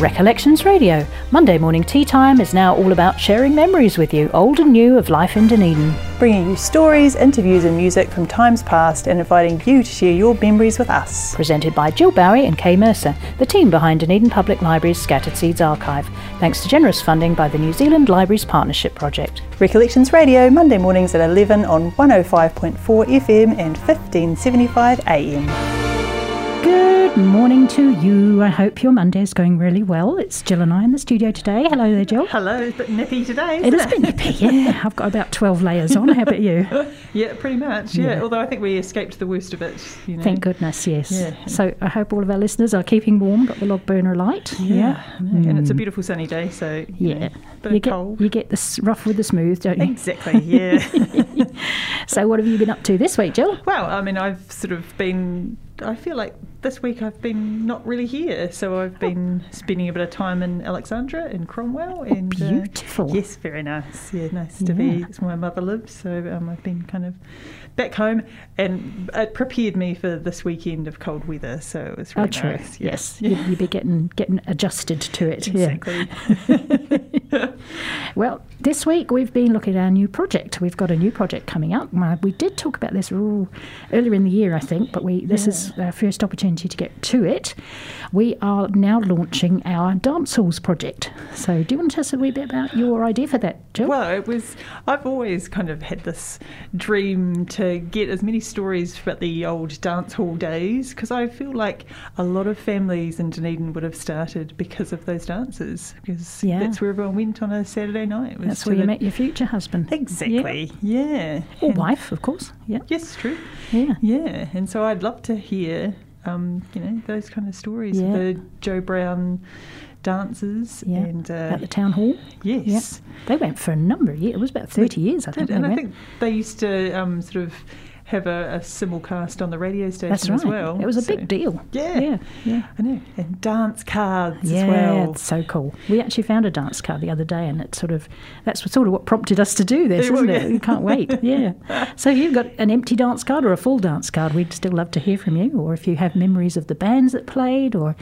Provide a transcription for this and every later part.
Recollections Radio. Monday morning tea time is now all about sharing memories with you, old and new, of life in Dunedin. Bringing you stories, interviews, and music from times past and inviting you to share your memories with us. Presented by Jill Bowie and Kay Mercer, the team behind Dunedin Public Library's Scattered Seeds Archive, thanks to generous funding by the New Zealand Libraries Partnership Project. Recollections Radio, Monday mornings at 11 on 105.4 FM and 1575 AM. Good morning to you. I hope your Monday is going really well. It's Jill and I in the studio today. Hello there, Jill. Hello, it's a bit nippy today. It has been nippy, yeah. I've got about 12 layers on. How about you? yeah, pretty much, yeah. Yeah. Although I think we escaped the worst of it. You know. Thank goodness, yes. Yeah. So I hope all of our listeners are keeping warm, got the log burner light. Yeah, and it's a mm. beautiful sunny day, so Yeah. know, bit you get, cold. you get the rough with the smooth, don't you? Exactly, yeah. So what have you been up to this week, Jill? well, I mean, I've sort of been. I feel like this week I've been not really here, so Oh. I've been spending a bit of time in Alexandra in Cromwell. and uh, Oh, beautiful. yes, very nice. Yeah, nice to Yeah. be. It's where my mother lives, so um, I've been kind of back home, and it prepared me for this weekend of cold weather. So it was really oh, true. nice. yeah. Yes, you, you'd be getting getting adjusted to it. yeah. Exactly. Well, this week we've been looking at our new project. We've got a new project coming up. Uh, We did talk about this earlier in the year, I think, but we this is our first opportunity to get to it. We are now launching our dance halls project. So, do you want to tell us a wee bit about your idea for that, Jill? Well, it was. I've always kind of had this dream to get as many stories about the old dance hall days because I feel like a lot of families in Dunedin would have started because of those dances because Yeah. that's where everyone went on a Saturday night. That's where you met your future husband. Exactly. Yeah. Or And- wife, of course. Yeah. Yes, true. Yeah. Yeah, and so I'd love to hear, um, you know, those kind of stories. Yeah. The Joe Brown dances Yeah. and uh, At the town hall. yes. They went for a number of years. It was about 30 years, I think. and they I went. think they used to um, sort of have a, a simulcast on the radio station That's right. as well. It was a so- big deal. Yeah. Yeah. Yeah. I know, and dance cards Yeah, as well. it's so cool. We actually found a dance card the other day, and it's sort of that's sort of what prompted us to do this, well, isn't it? yeah. We can't wait. Yeah. So you've got an empty dance card or a full dance card? We'd still love to hear from you, or if you have memories of the bands that played, or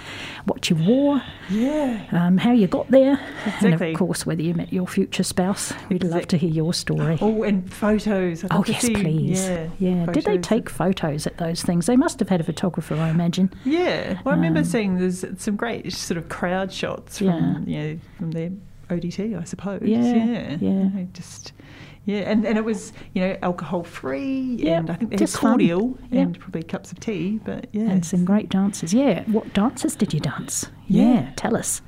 what you wore, Yeah, um, how you got there, and of course whether you met your future spouse. We'd love to hear your story. Oh, and Oh photos. I'd love yes, see- please. Yeah, yeah. Did they take photos at those things? They must have had a photographer, I imagine. Yeah, well, I remember Um, seeing there's some great sort of crowd shots from Yeah. you know from the ODT, I suppose. Yeah, yeah, yeah. Just yeah, and, and it was you know alcohol free, Yeah, and I think they just had cordial Yeah. and probably cups of tea, but yeah, And some great dances. Yeah. What dances did you dance? Yeah. tell us.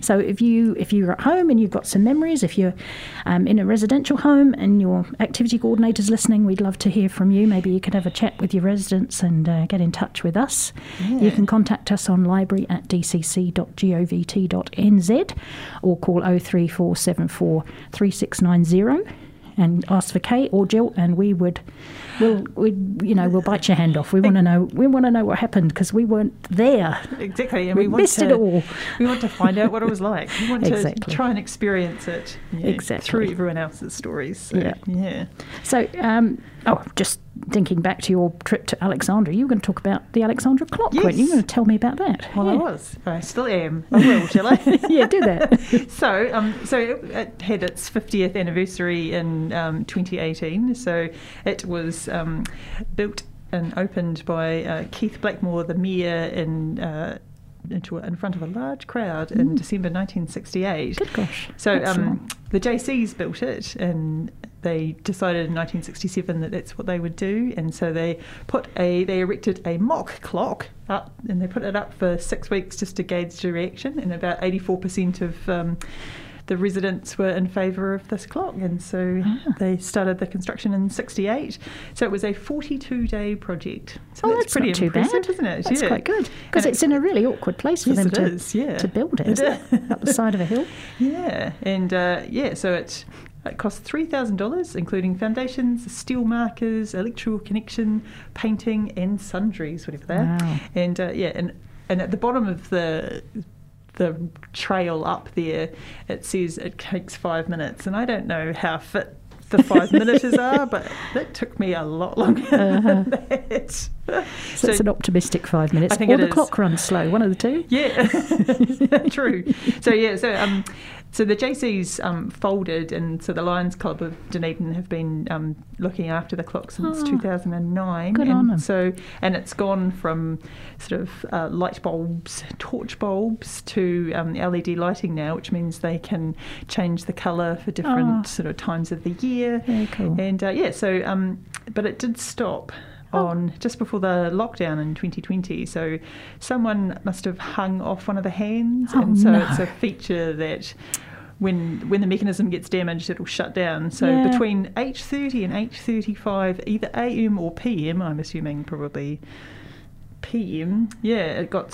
So if you if you're at home and you've got some memories, if you're um, in a residential home and your activity coordinator's listening, we'd love to hear from you. Maybe you could have a chat with your residents and uh, get in touch with us. You can contact us on library at dcc.govt.nz or call 03474 3690 and ask for Kay or Jill, and we would, we'll, we, you know, we'll bite your hand off. We want to know, we want to know what happened because we weren't there. exactly, and We we, missed to, it all. We want to find out what it was like. We want Exactly. to try and experience it know, Exactly. through everyone else's stories. So, Yeah. yeah. So, um, oh, just thinking back to your trip to Alexandra, you were going to talk about the Alexandra clock, weren't you? You Yes. were going to tell me about that. Well, I was. I still am. I will, shall I? yeah, do that. so, um, so it, it had its 50th anniversary in um, 2018. So it was um, built and opened by uh, Keith Blackmore, the mayor, in uh, into in front of a large crowd in December 1968. Good gosh. So um, the JCs built it, and they decided in 1967 that that's what they would do, and so they put a they erected a mock clock up, and they put it up for six weeks just to gauge the reaction, and about 84% of um, the residents were in favour of this clock, and so Ah. they started the construction in '68. So it was a 42-day project. So oh, that's, that's pretty too bad, isn't it? That's Yeah. quite good because it's in a really awkward place for Yes, them to is, yeah. to build it, It it? up the side of a hill. Yeah, and uh, yeah, so it it thousand dollars, including foundations, steel markers, electrical connection, painting, and sundries, whatever they are. Wow. And uh, yeah, and and at the bottom of the the trail up there, it says it takes five minutes, and I don't know how fit the five minutes are, but that took me a lot longer Uh-huh. than that. So, it's an optimistic five minutes. I think or the is. clock runs slow, one of the two. Yeah, true. So yeah, so um, so the JCs um, folded, and so the Lions Club of Dunedin have been um, looking after the clock since Oh, 2009. good and on 'em. So and it's gone from sort of uh, light bulbs, torch bulbs, to um, LED lighting now, which means they can change the colour for different Oh. sort of times of the year. Very cool. And uh, yeah, so um, but it did stop Oh. on just before the lockdown in 2020. So someone must have hung off one of the hands, Oh, and so no. it's a feature that. When, when the mechanism gets damaged, it'll shut down. So Yeah. between 8:30 and 8:35, either AM or PM, I'm assuming probably PM. Yeah, it got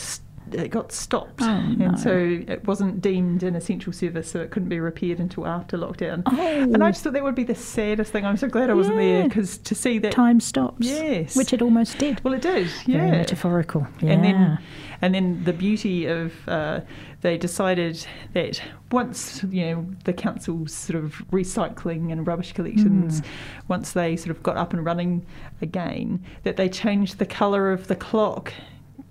it got stopped, Oh, no. and so it wasn't deemed an essential service, so it couldn't be repaired until after lockdown. Oh, And I just thought that would be the saddest thing. I'm so glad I wasn't there because to see that. time stops. Yes. Which it almost did. Well, it did. Very Yeah. metaphorical. Yeah. And then, and then the beauty of uh, they decided that once you know the council's sort of recycling and rubbish collections, Mm. once they sort of got up and running again, that they changed the colour of the clock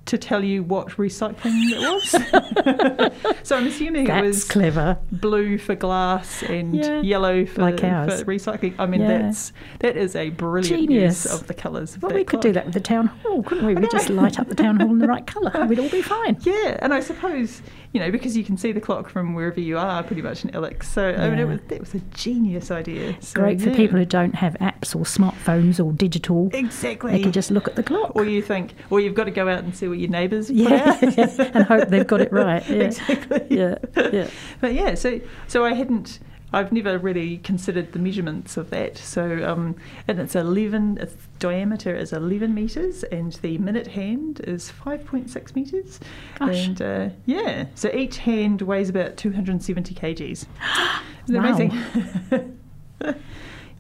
to tell you what recycling it was. so I'm assuming it was clever. blue for glass and Yeah. yellow for, Like ours. for recycling. I mean, Yeah. that's that is a brilliant Genius. use of the colours. Well, we could do that with the town hall, couldn't we? We just light up the town hall in the right colour. We'd all be fine. Yeah, and I suppose you know because you can see the clock from wherever you are, pretty much in Alex. So I mean, it was that was a genius idea. So, Great for yeah. people who don't have apps or smartphones or digital. exactly. They can just look at the clock. Or you think, or you've got to go out and see what your neighbours yeah, and hope they've got it right. Yeah. exactly. Yeah, yeah. But yeah, so so I hadn't. I've never really considered the measurements of that. So, um, and it's 11, its diameter is 11 metres, and the minute hand is 5.6 metres. Gosh. And uh, yeah, so each hand weighs about 270 kgs. Isn't amazing?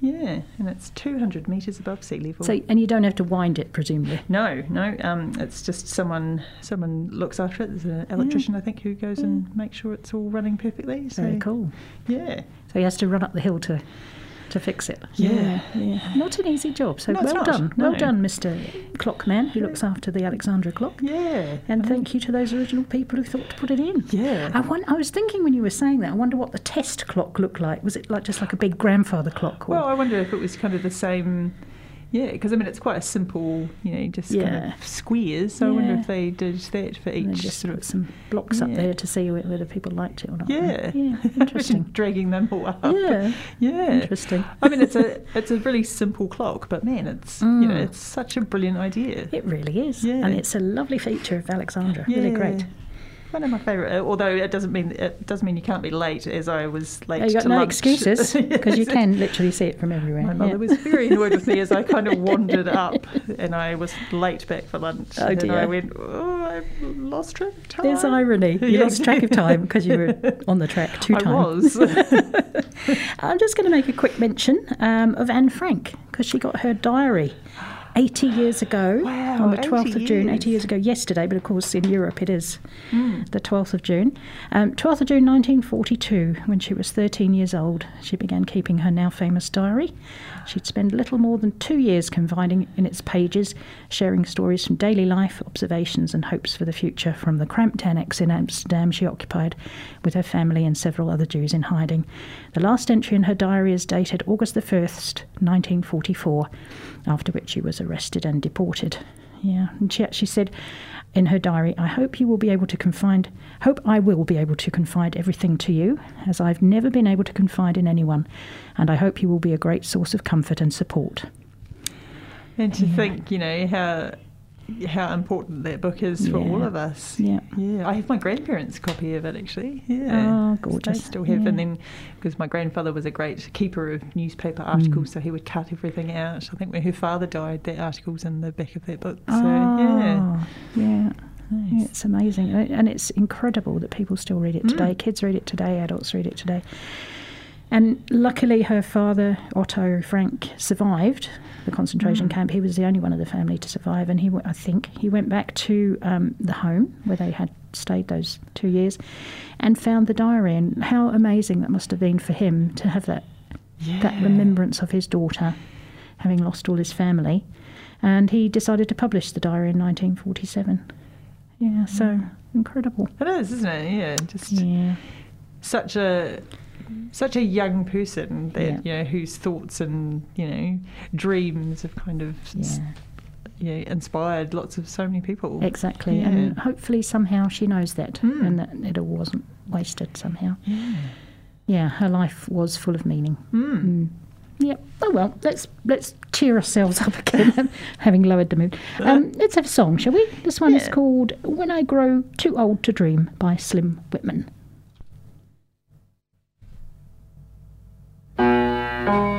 yeah, and it's 200 metres above sea level. So, and you don't have to wind it, presumably. no, no, um, it's just someone someone looks after it. There's an electrician, I think, who goes and makes sure it's all running perfectly. So, Very cool. Yeah. So he has to run up the hill to to fix it. Yeah. yeah. Not an easy job. So No, well done, well No. done, Mr. Clockman, who looks after the Alexandra clock. Yeah. And thank you to those original people who thought to put it in. Yeah. I, won- I was thinking when you were saying that, I wonder what the test clock looked like. Was it like just like a big grandfather clock? Or, Well, I wonder if it was kind of the same. Yeah, because I mean it's quite a simple, you know, just kind of squares. So I wonder if they did that for each just sort of. some blocks up there to see whether people liked it or not. Yeah. yeah, interesting. dragging them all up. yeah, Yeah. interesting. I mean, it's a it's a really simple clock, but man, it's you know Mm. it's such a brilliant idea. It really is, Yeah. and it's a lovely feature of Alexandra. Really great. One of my favourite. uh, Although it doesn't mean it does mean you can't be late, as I was late. You got to no lunch. excuses because you can literally see it from everywhere. My mother yeah. was very annoyed with me as I kind of wandered up and I was late back for lunch. Oh, and I went, oh, I've lost track of time. There's irony. You Yeah. lost track of time because you were on the track two times. I was. I'm just going to make a quick mention um, of Anne Frank because she got her diary 80 years ago Wow, on the 12th of June. 80 years. years ago yesterday, but of course in Europe it is Mm. the 12th of June. Um, 12th of June 1942, when she was 13 years old, she began keeping her now famous diary. She'd spend little more than two years confiding in its pages, sharing stories from daily life, observations, and hopes for the future from the cramped annex in Amsterdam she occupied with her family and several other Jews in hiding. The last entry in her diary is dated August the 1st, 1944, after which she was arrested and deported. Yeah, and she actually said in her diary, I hope you will be able to confide, hope I will be able to confide everything to you, as I've never been able to confide in anyone, and I hope you will be a great source of comfort and support. and to Yeah. think, you know, how how important that book is for all of us. Yeah. Yeah, I have my grandparents' copy of it actually. Yeah, Oh, gorgeous. still have, and then because my grandfather was a great keeper of newspaper Mm. articles, so he would cut everything out. I think when her father died, that article's in the back of that book. So oh, yeah, yeah. nice. Yeah, it's amazing, and it's incredible that people still read it Mm. today. Kids read it today, adults read it today. And luckily, her father, Otto Frank, survived the concentration Mm. camp. He was the only one of the family to survive, and he, I think, he went back to um, the home where they had stayed those two years, and found the diary. And how amazing that must have been for him to have that that remembrance of his daughter having lost all his family. And he decided to publish the diary in 1947. Yeah, so incredible. It is, isn't it? Yeah, just Yeah. such a such a young person that Yeah. you know whose thoughts and you know dreams have kind of Yeah. you know, inspired lots of so many people. Exactly, Yeah. and hopefully somehow she knows that, Hmm. and that it all wasn't wasted somehow. Yeah. Yeah, her life was full of meaning. Mm. Mm. Yep. Oh well, let's let's cheer ourselves up again, having lowered the mood. Um, let's have a song, shall we? This one is called "When I Grow Too Old to Dream" by Slim Whitman. When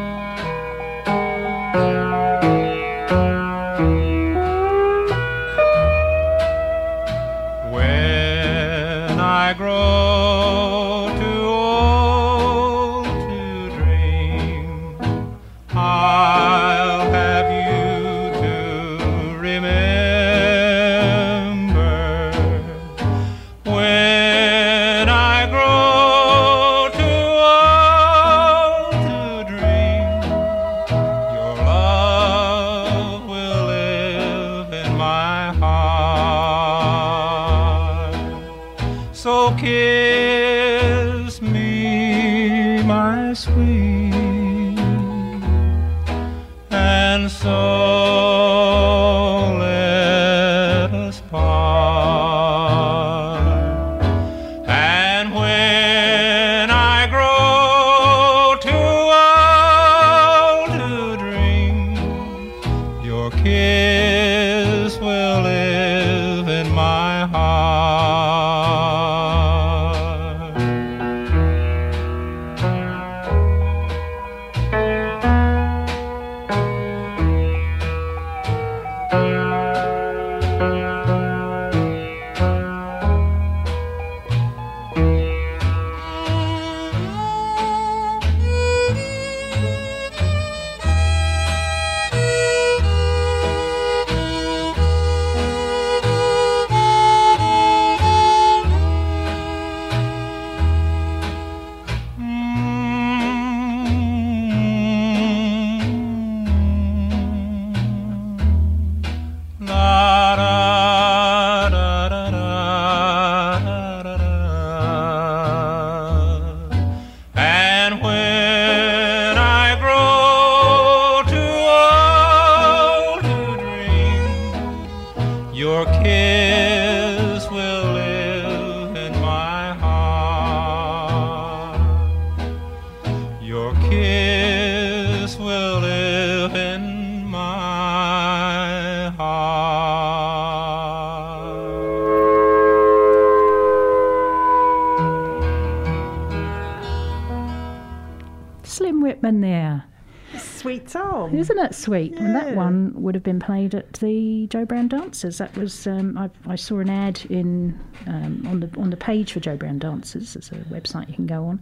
Isn't it sweet? And that one would have been played at the Joe Brown Dancers. That was um, I, I saw an ad in um, on the on the page for Joe Brown Dancers. It's a website you can go on,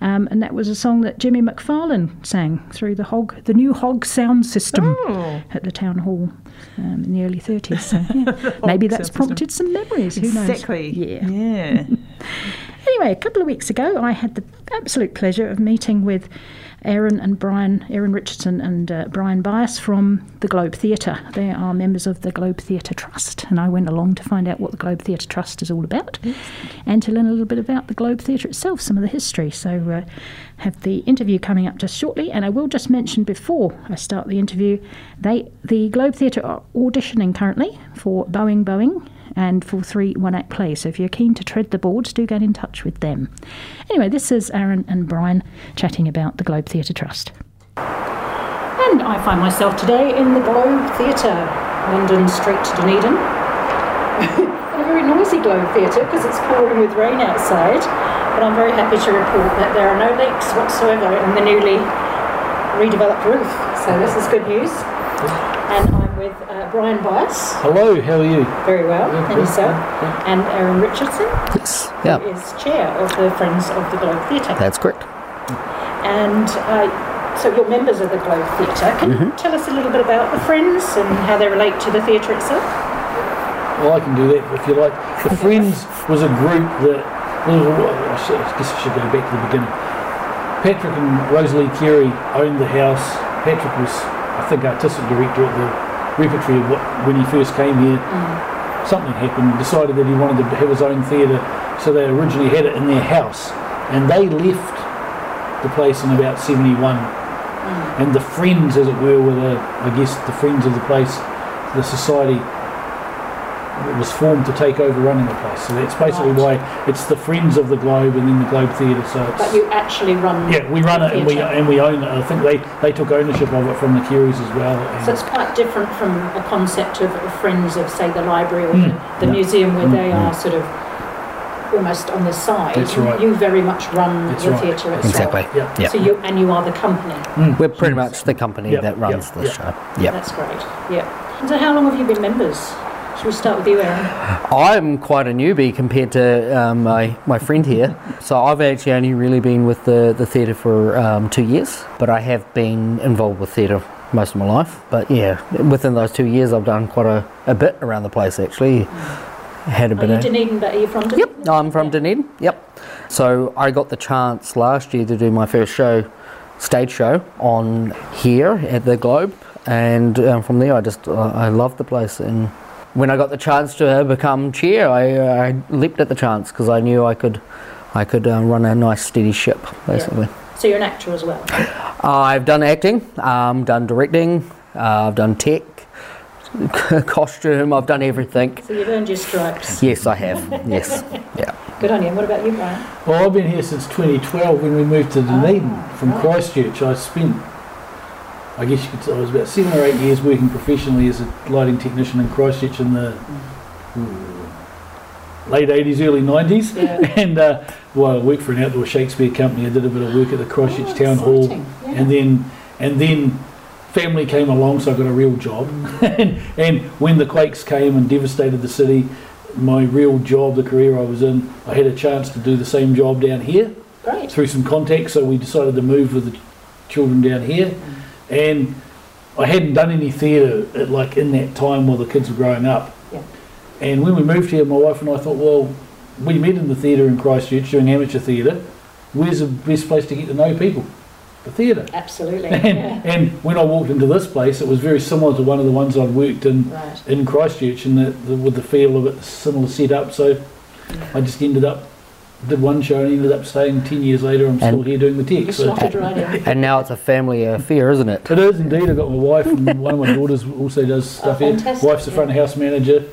um, and that was a song that Jimmy McFarlane sang through the hog the new hog sound system Oh. at the town hall um, in the early 30s. So yeah. maybe that's sound system. prompted some memories. Who knows? Exactly. Yeah. Yeah. Anyway, a couple of weeks ago, I had the absolute pleasure of meeting with Aaron and Brian, Aaron Richardson and uh, Brian Bias from the Globe Theatre. They are members of the Globe Theatre Trust, and I went along to find out what the Globe Theatre Trust is all about and to learn a little bit about the Globe Theatre itself, some of the history. So, uh, have the interview coming up just shortly, and I will just mention before I start the interview, they the Globe Theatre are auditioning currently for Boeing Boeing and for three one act plays. So if you're keen to tread the boards, do get in touch with them. Anyway, this is Aaron and Brian chatting about the Globe Theatre Trust. And I find myself today in the Globe Theatre, London Street, Dunedin. a very noisy Globe Theatre because it's pouring with rain outside. But I'm very happy to report that there are no leaks whatsoever in the newly redeveloped roof. So this is good news. And I'm with uh, Brian Bias. Hello, how are you? Very well, and yourself. And Aaron Richardson, Yes. Yeah. who is chair of the Friends of the Globe Theatre. That's correct. And uh, so you're members of the Globe Theatre. Can you tell us a little bit about the Friends and how they relate to the theatre itself? Well, I can do that if you like. The Friends was a group that, well, I I guess I should go back to the beginning. Patrick and Rosalie Carey owned the house. Patrick was, I think, artistic director at the repertory of what, when he first came here. Mm. Something happened, decided that he wanted to have his own theatre, so they originally had it in their house. And they left the place in about 71. Mm. And the friends, as it were, were the, I guess, the friends of the place, the society that was formed to take over running the place. So it's basically Right. why it's the Friends of the Globe and then the Globe Theatre. So it's, But you actually run. yeah, we run the it and we and we own it. I think they, they took ownership of it from the Careys as well. So it's quite different from a concept of, of friends of, say, the library or Mm. the, the museum, where Mm, they mm. are sort of almost on the side. That's right. You very much run That's the right. theatre itself. Exactly. yeah. Yeah. So you and you are the company. We're pretty much the company Yep, that runs yep, the yep. show. Yeah. That's great. Yeah. So how long have you been members? Should we start with you, Aaron? I'm quite a newbie compared to um, my, my friend here. So I've actually only really been with the, the theatre for um, two years, but I have been involved with theatre most of my life. But yeah, within those two years, I've done quite a, a bit around the place actually. Had a Are bit you of. Dunedin, but are you from Dunedin? Yep, I'm from Dunedin. Yep. So I got the chance last year to do my first show, stage show, on here at the Globe, and um, from there I just uh, I loved the place. And when I got the chance to become chair, I, uh, I leapt at the chance because I knew I could I could uh, run a nice steady ship basically. So you're an actor as well. I've done acting, um, done directing, uh, I've done tech, costume, I've done everything. So you've earned your stripes. Yes, I have. Yes, yeah. Good on you. And what about you, Brian? Well, I've been here since 2012 when we moved to Dunedin Ah, from right. Christchurch. I spent, I guess you could say, I was about seven or eight years working professionally as a lighting technician in Christchurch in the ooh, late 80s, early 90s. Yeah. And uh, well, I worked for an outdoor Shakespeare company. I did a bit of work at the Christchurch Oh, Town Hall. Yeah. and then and then family came along so I got a real job and, and when the quakes came and devastated the city my real job the career I was in I had a chance to do the same job down here Great. through some contacts so we decided to move with the children down here and I hadn't done any theatre at, like in that time while the kids were growing up Yeah. and when we moved here my wife and I thought well we met in the theatre in Christchurch doing amateur theatre where's the best place to get to know people the theatre Absolutely. and, Yeah. and when I walked into this place, it was very similar to one of the ones I'd worked in Right. in Christchurch, and the, the, with the feel of it, similar setup. So I just ended up did one show and ended up staying ten years later. I'm still And- here doing the tech. So right. And now it's a family affair, isn't it? it is indeed. I've got my wife and one of my daughters also does stuff here. Oh, fantastic, Wife's the front yeah. house manager.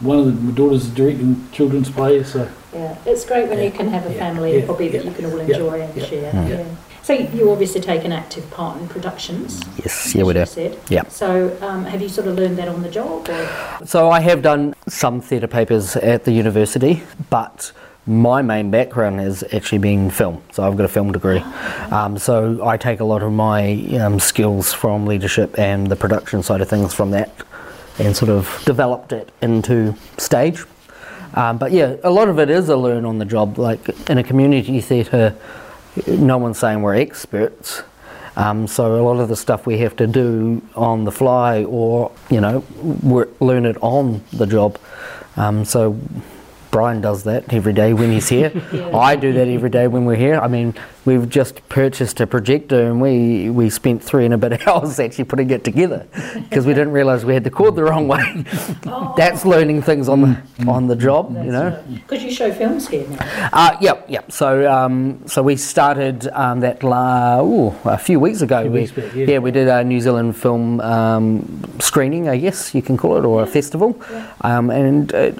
One of the, my daughters is directing children's plays. So Yeah, it's great when you can have a Yeah, family yeah, hobby that yeah, you can all yeah, enjoy and yeah, share. Mm. Yeah. So you obviously take an active part in productions. Yes, yeah, we do. Said. Yeah. So um, have you sort of learned that on the job? Or? So I have done some theatre papers at the university, but my main background has actually been film. So I've got a film degree. Um, so I take a lot of my um, skills from leadership and the production side of things from that, and sort of developed it into stage. Um, but yeah, a lot of it is a learn on the job. Like in a community theatre, no one's saying we're experts. Um, so a lot of the stuff we have to do on the fly, or you know, learn it on the job. Um, so Brian does that every day when he's here. Yeah. I do that every day when we're here. I mean, we've just purchased a projector and we, we spent three and a bit hours actually putting it together because we didn't realise we had the cord the wrong way. That's learning things on the on the job, you know. Because you show films here now. Uh, yep, yep. So, um, so we started um, that la- ooh, a few weeks ago. Few we, weeks back, yeah. we did a New Zealand film um, screening, I guess you can call it, or a festival. Um, and uh,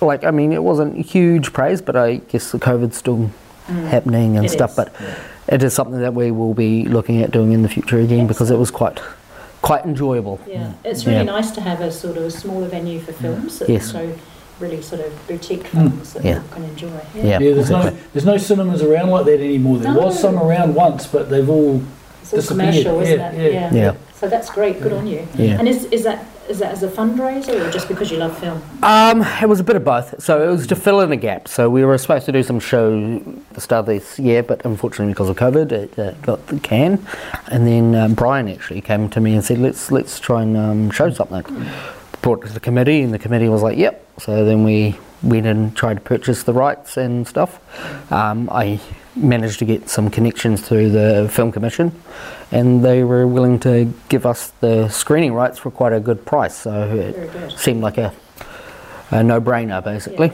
like, I mean, it wasn't huge praise, but I guess the COVID's still mm. happening and It stuff. is. But it is something that we will be looking at doing in the future again because it was quite, quite enjoyable. Yeah, it's really Yeah. nice to have a sort of a smaller venue for mm. films. that Yes. So really sort of boutique mm. films that Yeah. people can enjoy. Yeah. yeah, there's no there's no cinemas around like that anymore. There was some around once, but they've all It's all Disappeared, commercial, isn't yeah, it? yeah. Yeah. So that's great. Good on you. Yeah. And is, is that is that as a fundraiser or just because you love film? Um, it was a bit of both. So it was to fill in a gap. So we were supposed to do some show the start of this year, but unfortunately because of COVID, it uh, got the can. And then um, Brian actually came to me and said, "Let's let's try and um, show something." Brought it to the committee, and the committee was like, "Yep." So then we went and tried to purchase the rights and stuff. Um, I managed to get some connections through the Film Commission, and they were willing to give us the screening rights for quite a good price. So it seemed like a, a no-brainer, basically.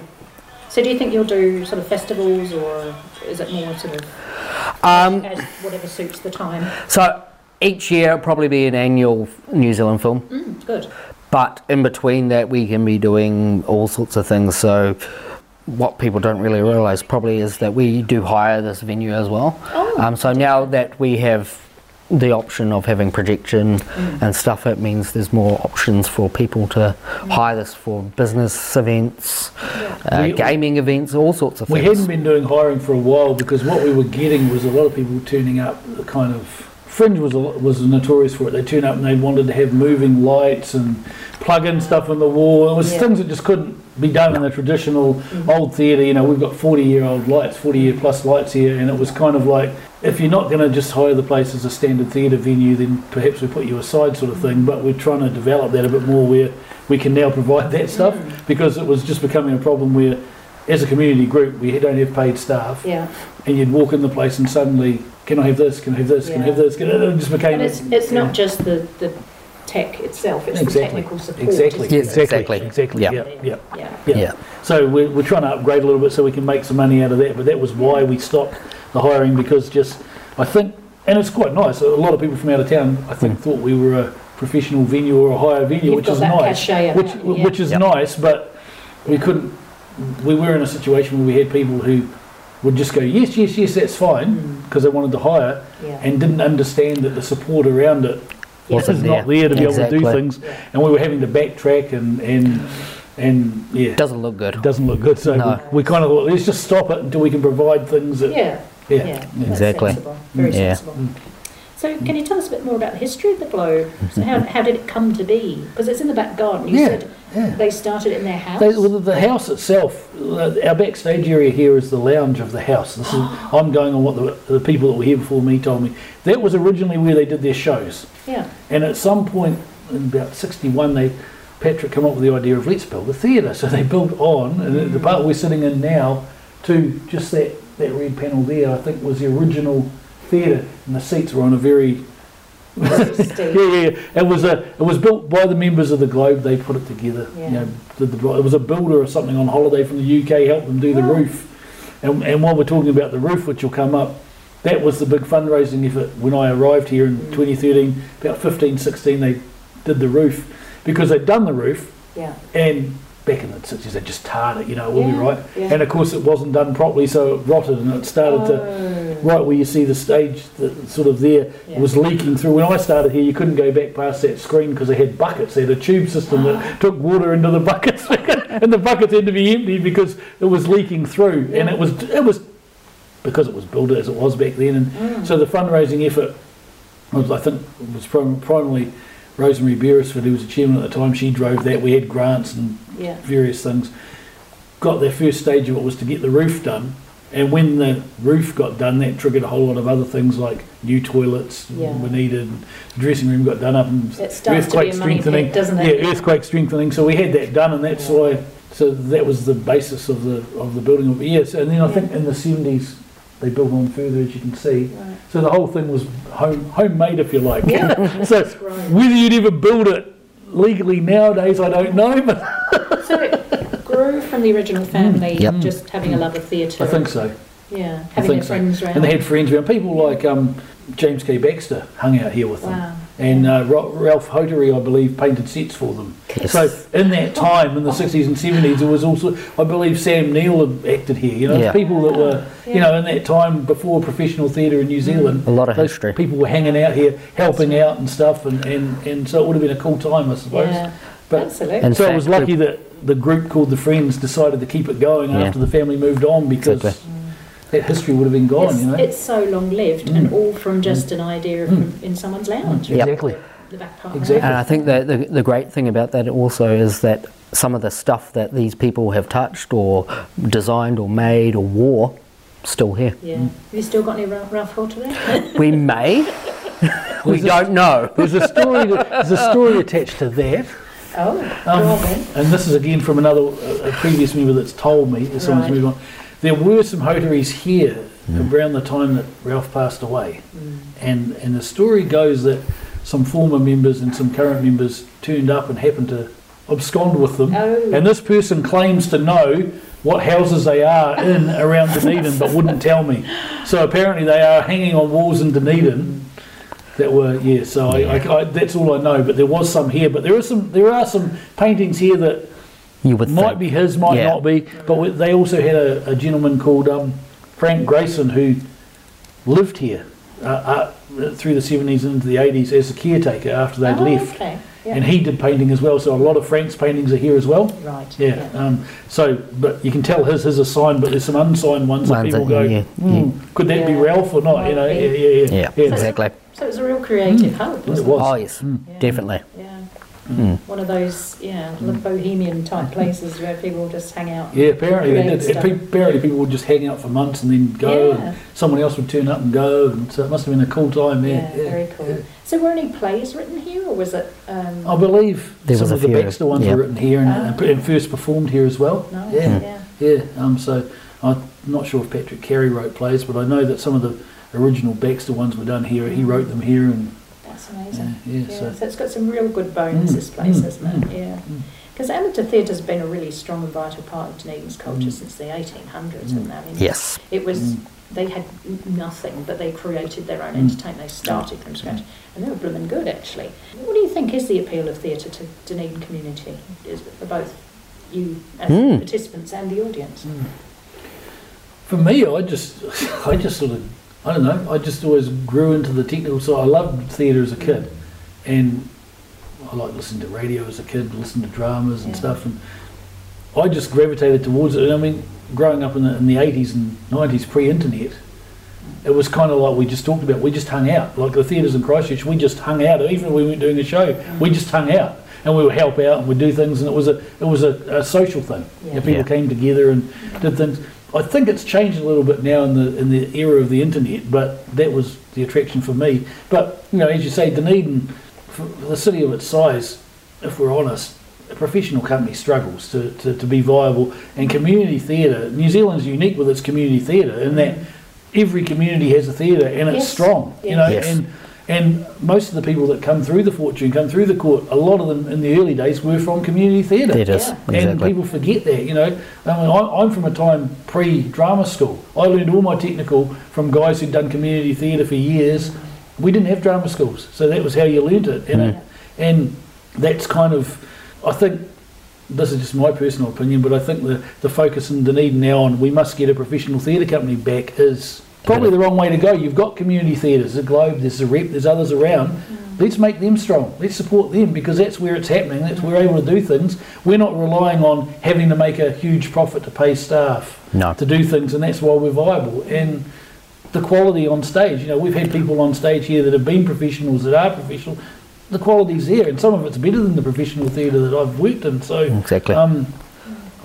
So do you think you'll do sort of festivals or is it more sort of Um, as whatever suits the time? so each year it'll probably be an annual New Zealand film. Mm, good. But in between that, we can be doing all sorts of things. So, what people don't really realise probably is that we do hire this venue as well. Oh, Um, so now that we have the option of having projection Mm. and stuff, it means there's more options for people to Mm. hire this for business events, uh, We- gaming events, all sorts of We things. We hadn't been doing hiring for a while because what we were getting was a lot of people turning up. The kind of Fringe was a, was notorious for it. They turn up and they wanted to have moving lights and plug in stuff on the wall. It was Yeah. things that just couldn't be done in the traditional mm-hmm. old theatre. You know, we've got forty year old lights, forty year plus lights here, and it was kind of like if you're not going to just hire the place as a standard theatre venue, then perhaps we put you aside, sort of thing. But we're trying to develop that a bit more where we can now provide that stuff mm. because it was just becoming a problem where as a community group, we don't have paid staff, Yeah. and you'd walk in the place and suddenly, can I have this? Can I have this? Can I have this? Can I, it just became. And it's, it's not just the, the tech itself, it's the technical support. Exactly. isn't? Yes, exactly. exactly. Exactly. Yeah. Yeah. Yeah. Yeah. Yeah. Yeah. So we're, we're trying to upgrade a little bit so we can make some money out of that. But that was why we stopped the hiring because just I think, and it's quite nice. A lot of people from out of town, I think, mm. thought we were a professional venue or a higher venue, You've which got is that nice. cachet Which yeah. which is Yep. nice, but we couldn't. We were in a situation where we had people who would just go, yes, yes, yes, that's fine, Mm. because they wanted to hire, Yeah. and didn't understand that the support around it Wasn't is not there. there to be able to do things, Yeah. and we were having to backtrack and and and yeah, Doesn't look good. it doesn't look good. So No. we, we kind of thought, let's just stop it until we can provide things that Yeah. yeah, Yeah. yeah. Exactly. sensible. Very Yeah. sensible. So, can you tell us a bit more about the history of the Globe? So, how, how did it come to be? Because it's in the back garden. You Yeah, said yeah. they started in their house. They, well, the house itself, uh, our backstage area here is the lounge of the house. This is, I'm going on what the, the people that were here before me told me. That was originally where they did their shows. yeah. And at some point in about 61, they Patrick came up with the idea of let's build a theatre. So they built on, and the part we're sitting in now, to just that, that red panel there, I think was the original theatre. And the seats were on a very yeah, yeah, yeah. It was a. It was built by the members of the Globe. They put it together. Yeah. You know, did the, it was a builder or something on holiday from the UK helped them do the Oh. roof. And, and while we're talking about the roof, which will come up, that was the big fundraising effort when I arrived here in Mm. 2013. About 15, 16, they did the roof because they'd done the roof Yeah. and back in the 60s they just tarred it. You know, it will be right. yeah. And of course, it wasn't done properly, so it rotted and it started to Oh. right where you see the stage that sort of there Yeah. was leaking through. When I started here, you couldn't go back past that screen because they had buckets. They had a tube system that took water into the buckets, and the buckets had to be empty because it was leaking through. And it was it was because it was built as it was back then. And Mm. so the fundraising effort was, I think, was primarily Rosemary Beresford, who was the chairman at the time. She drove that. We had grants and Yeah. various things. Got their first stage of it was to get the roof done, and when the roof got done, that triggered a whole lot of other things like new toilets Yeah. were needed, the dressing room got done up, and It starts to be earthquake a money strengthening. pit, doesn't it? Yeah, earthquake strengthening. So we had that done, and that's Yeah. why. So that was the basis of the of the building. Of, yes, and then I think in the seventies they built on further, as you can see. Right. So the whole thing was home homemade, if you like. Yeah. so That's whether you'd ever build it legally nowadays, I don't know, but So it grew from the original family, Yep. just having a love of theatre. I think so. Yeah, I having think their so. friends around. And they had friends around. People like um, James K. Baxter hung out here with them. Wow. And uh, Ralph Hotere, I believe, painted sets for them. Yes. So in that time, in the 60s and 70s, it was also, I believe, Sam Neill acted here. You know, Yeah. people that were, Yeah. you know, in that time before professional theatre in New Zealand. A lot of those history. People were hanging out here, helping out and stuff, and, and, and so it would have been a cool time, I suppose. Yeah, But absolutely. And- so In it was lucky that the group called the Friends decided to keep it going Yeah. after the family moved on because Exactly. That history would have been gone, it's, you know. it's so long lived and Mm. all from just an idea of Mm. in someone's lounge. Yep. Exactly. The back part. Exactly. And I think that the, the great thing about that also is that some of the stuff that these people have touched or designed or made or wore, still here. Yeah. Have you still got any Ralph, Ralph Hotere? We may, we There's don't know. There's a story. There's a story attached to that, oh, Um, go on then. and this is again from another a, a previous member that's told me. As someone's Right. moved on. There were some Hoteres here around the time that Ralph passed away, Mm. and and the story goes that some former members and some current members turned up and happened to abscond with them, Oh. and this person claims to know what houses they are in around Dunedin, but wouldn't tell me. So apparently they are hanging on walls in Dunedin. That were yeah. So I, I, I, that's all I know. But there was some here. But there are some there are some paintings here that You would might think. be his, might Yeah. not be. But we- they also had a, a gentleman called um, Frank Grayson who lived here uh, uh, through the 70s and into the 80s as a caretaker after they'd Oh, left. okay. Yeah. And he did painting as well, so a lot of Frank's paintings are here as well. right. Yeah. Um, so, but you can tell his his are signed, but there's some unsigned ones that Ones people that- go, yeah, "Hmm, could that be Ralph or not? You know, Might yeah, yeah, yeah. Yeah, exactly. So it was a real creative hub, It wasn't. Oh yes, Yeah. definitely. Yeah. Mm. One of those, yeah, bohemian type places where people just hang out. Yeah, apparently they create did. stuff. Apparently people would just hang out for months and then go, Yeah. and someone else would turn up and go, and so it must have been a cool time there. Yeah, there. very cool. So were any plays written here, or was it? Um, I believe There some was a of the Baxter ones yeah. were written here and, Ah. and first performed here as well. no, Yeah, yeah. yeah. Um, so I'm not sure if Patrick Carey wrote plays, but I know that some of the original Baxter ones were done here. He wrote them here, and That's yeah, amazing. yeah. Yeah, So so it's got some real good bones, Mm, this place, mm, hasn't it? mm, Yeah. mm. Because amateur theatre's been a really strong and vital part of Dunedin's culture Mm. since the 1800s, Mm. hasn't it? I mean, Yes. It was, Mm. they had nothing, but they created their own Mm. entertainment. They started from scratch, and they were blooming good, actually. What do you think is the appeal of theatre to Dunedin community, is for both you as Mm. participants and the audience? For me, I just, I just sort of, I don't know, I just always grew into the technical side. I loved theatre as a kid, and I liked listening to radio as a kid, listening to dramas and Yeah. stuff, and I just gravitated towards it. And I mean, growing up in the, in the 80s and 90s, pre-internet, it was kind of like we just talked about. We just hung out, like the theatres in Christchurch. We just hung out, even if we weren't doing a show. Mm. We just hung out, and we would help out and we'd do things, and it was a, it was a, a social thing. Yeah. You people Yeah. came together and did things. I think it's changed a little bit now in the in the era of the internet, but that was the attraction for me. But you know, as you say, Dunedin, for the city of its size, if we're honest, a professional company struggles to, to, to be viable. And community theatre, New Zealand's unique with its community theatre in that mm. every community has a theatre and it's Yes. strong. You know, Yes. and and most of the people that come through the fortune, come through the court, a lot of them in the early days were from community theatre. Theatres, Yeah. And people forget that, you know. I mean, I'm from a time pre-drama school. I learned all my technical from guys who'd done community theatre for years. We didn't have drama schools, so that was how you learnt it. And, it, mm. and that's kind of, I think, this is just my personal opinion, but I think the, the focus in Dunedin now on we must get a professional theatre company back is probably the wrong way to go. You've got community theatres, the Globe, there's the Rep, there's others around. Let's make them strong. Let's support them because that's where it's happening. That's where we're able to do things. We're not relying on having to make a huge profit to pay staff No. to do things, and that's why we're viable. And the quality on stage, you know, we've had people on stage here that have been professionals, that are professional. The quality's there, and some of it's better than the professional theatre that I've worked in. So, Exactly. um,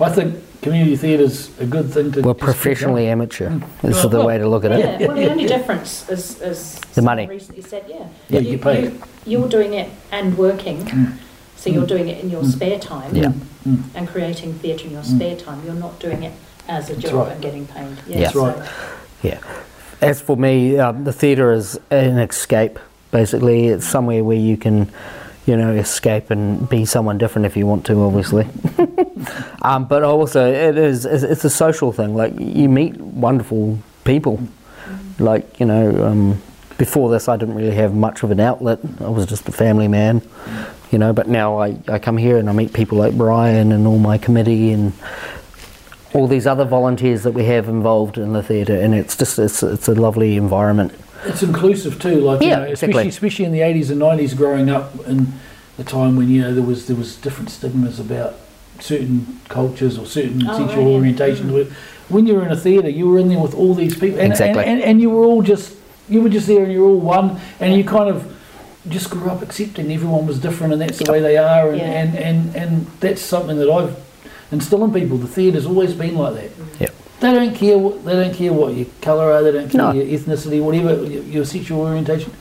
I think community theatre is a good thing to. We're just keep going. professionally amateur. Mm. Is the way to look at it. Yeah, well, the only difference is, is The someone money. recently said, yeah, Yeah, you get paid. You, are doing it and working, Mm. so you're Mm. doing it in your Mm. spare time Yeah. Mm. and creating theatre in your Mm. spare time. You're not doing it as a That's job right. and getting paid. Yeah. That's so- right. As for me, um, the theatre is an escape. Basically, it's somewhere where you can, you know, escape and be someone different if you want to. Obviously, um, but also it is it's a social thing. Like you meet wonderful people. Like you know, um, before this, I didn't really have much of an outlet. I was just a family man, you know. But now I, I come here and I meet people like Brian and all my committee and all these other volunteers that we have involved in the theatre, and it's just it's, it's a lovely environment. It's inclusive too, like you Yeah, know, exactly. especially especially in the eighties and nineties, growing up in the time when you know there was there was different stigmas about certain cultures or certain Oh, sexual right, yeah. orientations. Mm-hmm. When you were in a theatre, you were in there with all these people, and, Exactly. and, and, and you were all just you were just there, and you're all one, and you kind of just grew up accepting everyone was different, and that's the way they are, and, Yeah. and, and, and that's something that I've instilled in people. The theatre's always been like that. Yep. They don't care. What, they don't care what your colour are. They don't care No. your ethnicity, whatever your, your sexual orientation.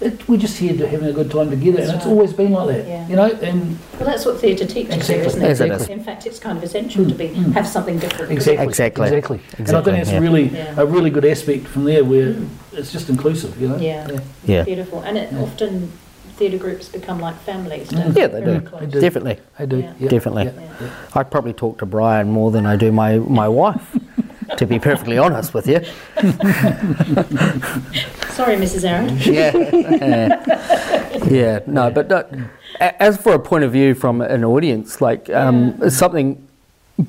It, we're just here to having a good time together, and That's it's right. always been like that. Yeah. You know, and Well, that's what theatre teaches Exactly. you, isn't it? Yes, it is. In fact, it's kind of essential to be mm, mm. have something different. exactly, Exactly. exactly. And I think that's yeah. really Yeah. a really good aspect from there, where mm. it's just inclusive. You know. Yeah. Yeah. Beautiful. And it often theatre groups become like families. Mm. Don't Yeah, they do. close. They do. Definitely. I do. Yeah. Yeah. Definitely. Yeah. Yeah. I probably talk to Brian more than I do my, my wife, to be perfectly honest with you. Sorry, Mrs. Aaron. Yeah. yeah, no, but a- as for a point of view from an audience, like um, something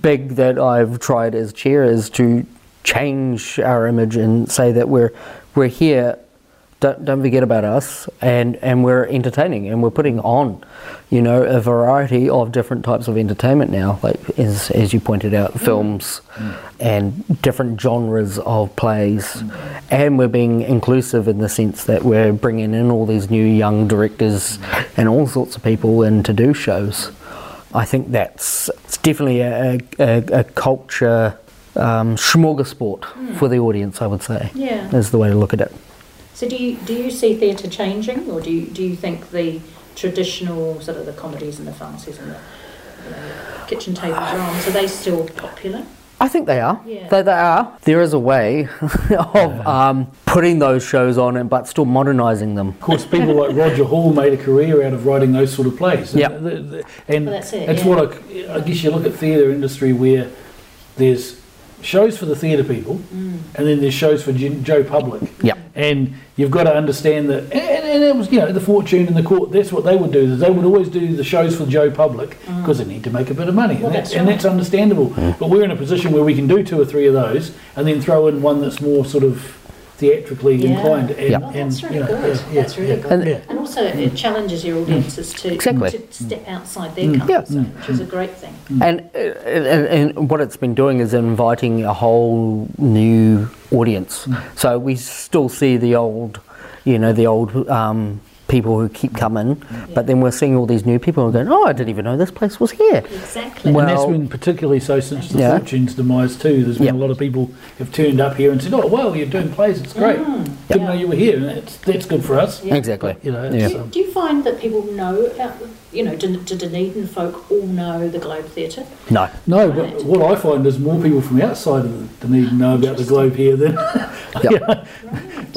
big that I've tried as chair is to change our image and say that we're we're here. Don't, don't forget about us, and, and we're entertaining, and we're putting on, you know, a variety of different types of entertainment now, like as, as you pointed out, films, and different genres of plays, and we're being inclusive in the sense that we're bringing in all these new young directors and all sorts of people in to do shows. I think that's it's definitely a, a, a culture um, smorgasbord for the audience. I would say Yeah. is the way to look at it. So do you do you see theatre changing, or do you do you think the traditional sort of the comedies and the farces and the you know, kitchen table dramas are they still popular? I think they are. Yeah. They, they are. There is a way of um, putting those shows on, and but still modernising them. Of course, people like Roger Hall made a career out of writing those sort of plays. Yep. And, the- the- and Well, that's it, it's yeah. what I, I guess you look at theatre industry where there's shows for the theatre people, Mm. and then there's shows for Joe Public. Yep. And you've got to understand that, and, and it was, you know, the fortune and the court, that's what they would do, is they would always do the shows for Joe Public because they need to make a bit of money. Mm. Well, and, that's and right. that's understandable. But we're in a position where we can do two or three of those and then throw in one that's more sort of theatrically Yeah. inclined. And, Yep. Oh, and, that's really you know, good. yeah, yeah, that's really yeah, good. And- And also, it challenges your audiences to, Exactly. to step outside their Mm. comfort Yeah. zone, which is a great thing. And, uh, and, and what it's been doing is inviting a whole new audience. So we still see the old, you know, the old um, people who keep coming, but then we're seeing all these new people who are going, oh, I didn't even know this place was here. Exactly. Well- and that's been particularly so since the Yeah. Fortune's demise too. There's been Yep. a lot of people have turned up here and said, "Oh, well, you're doing plays. It's great. Didn't know you were here." And that's that's good for us. Yeah. Exactly. You know, Yeah. Do, um, do you find that people know about, you know, do, do Dunedin folk all know the Globe Theatre? No. no, Right. but what I find is more people from outside of Dunedin know about the Globe here than. Yep.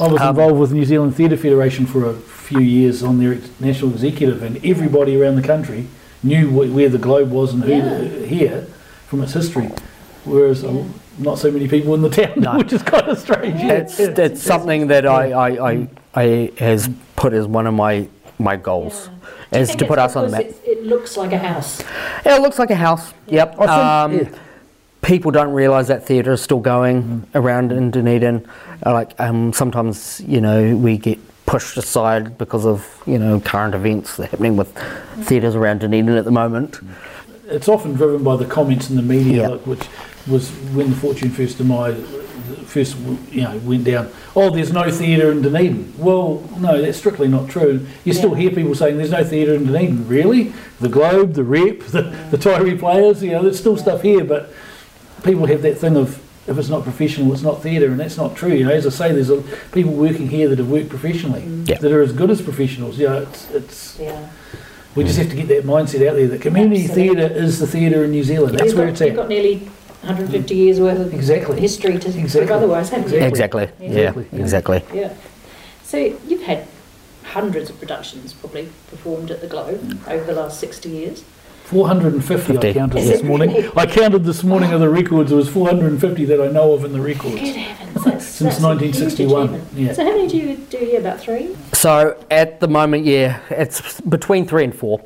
I was Um, involved with New Zealand Theatre Federation for a few years on their national executive, and everybody around the country knew wh- where the Globe was and who Yeah. here from its history, whereas uh, not so many people in the town, No. which is kind of strange. Yeah, It's, yeah. it's something that I, I, I, I has put as one of my, my goals, Do you is to put us on the map. It, it looks like a house. Yeah, it looks like a house. Yep. I Um, yeah. People don't realise that theatre is still going around in Dunedin. Uh, Like um, sometimes, you know, we get pushed aside because of you know current events that are happening with theatres around Dunedin at the moment. it's often driven by the comments in the media, Yeah. like, which was when the Fortune first demise, first you know went down. Oh, there's no theatre in Dunedin. Well, no, that's strictly not true. You still hear people saying there's no theatre in Dunedin. Really? The Globe, the Rep, the, the Taieri Players. You know, there's still stuff here, but people have that thing of if it's not professional, it's not theatre, and that's not true. You know, as I say, there's a, people working here that have worked professionally, mm. Yeah. that are as good as professionals. You know, it's, it's Yeah. we just have to get that mindset out there that community theatre is the theatre in New Zealand. That's you've where got, it's at. You've got nearly 150 mm. years worth of Exactly. history to Exactly. prove otherwise, haven't you? Exactly. Exactly. Exactly, Yeah. yeah. Exactly. Yeah. So you've had hundreds of productions probably performed at the Globe mm. over the last 60 years. 450 I counted Is this morning. really? I counted this morning of the records. It was 450 that I know of in the records. Good heavens, that's, Since that's 1961, yeah. So how many do you do here? About three? So at the moment, yeah, it's between three and four.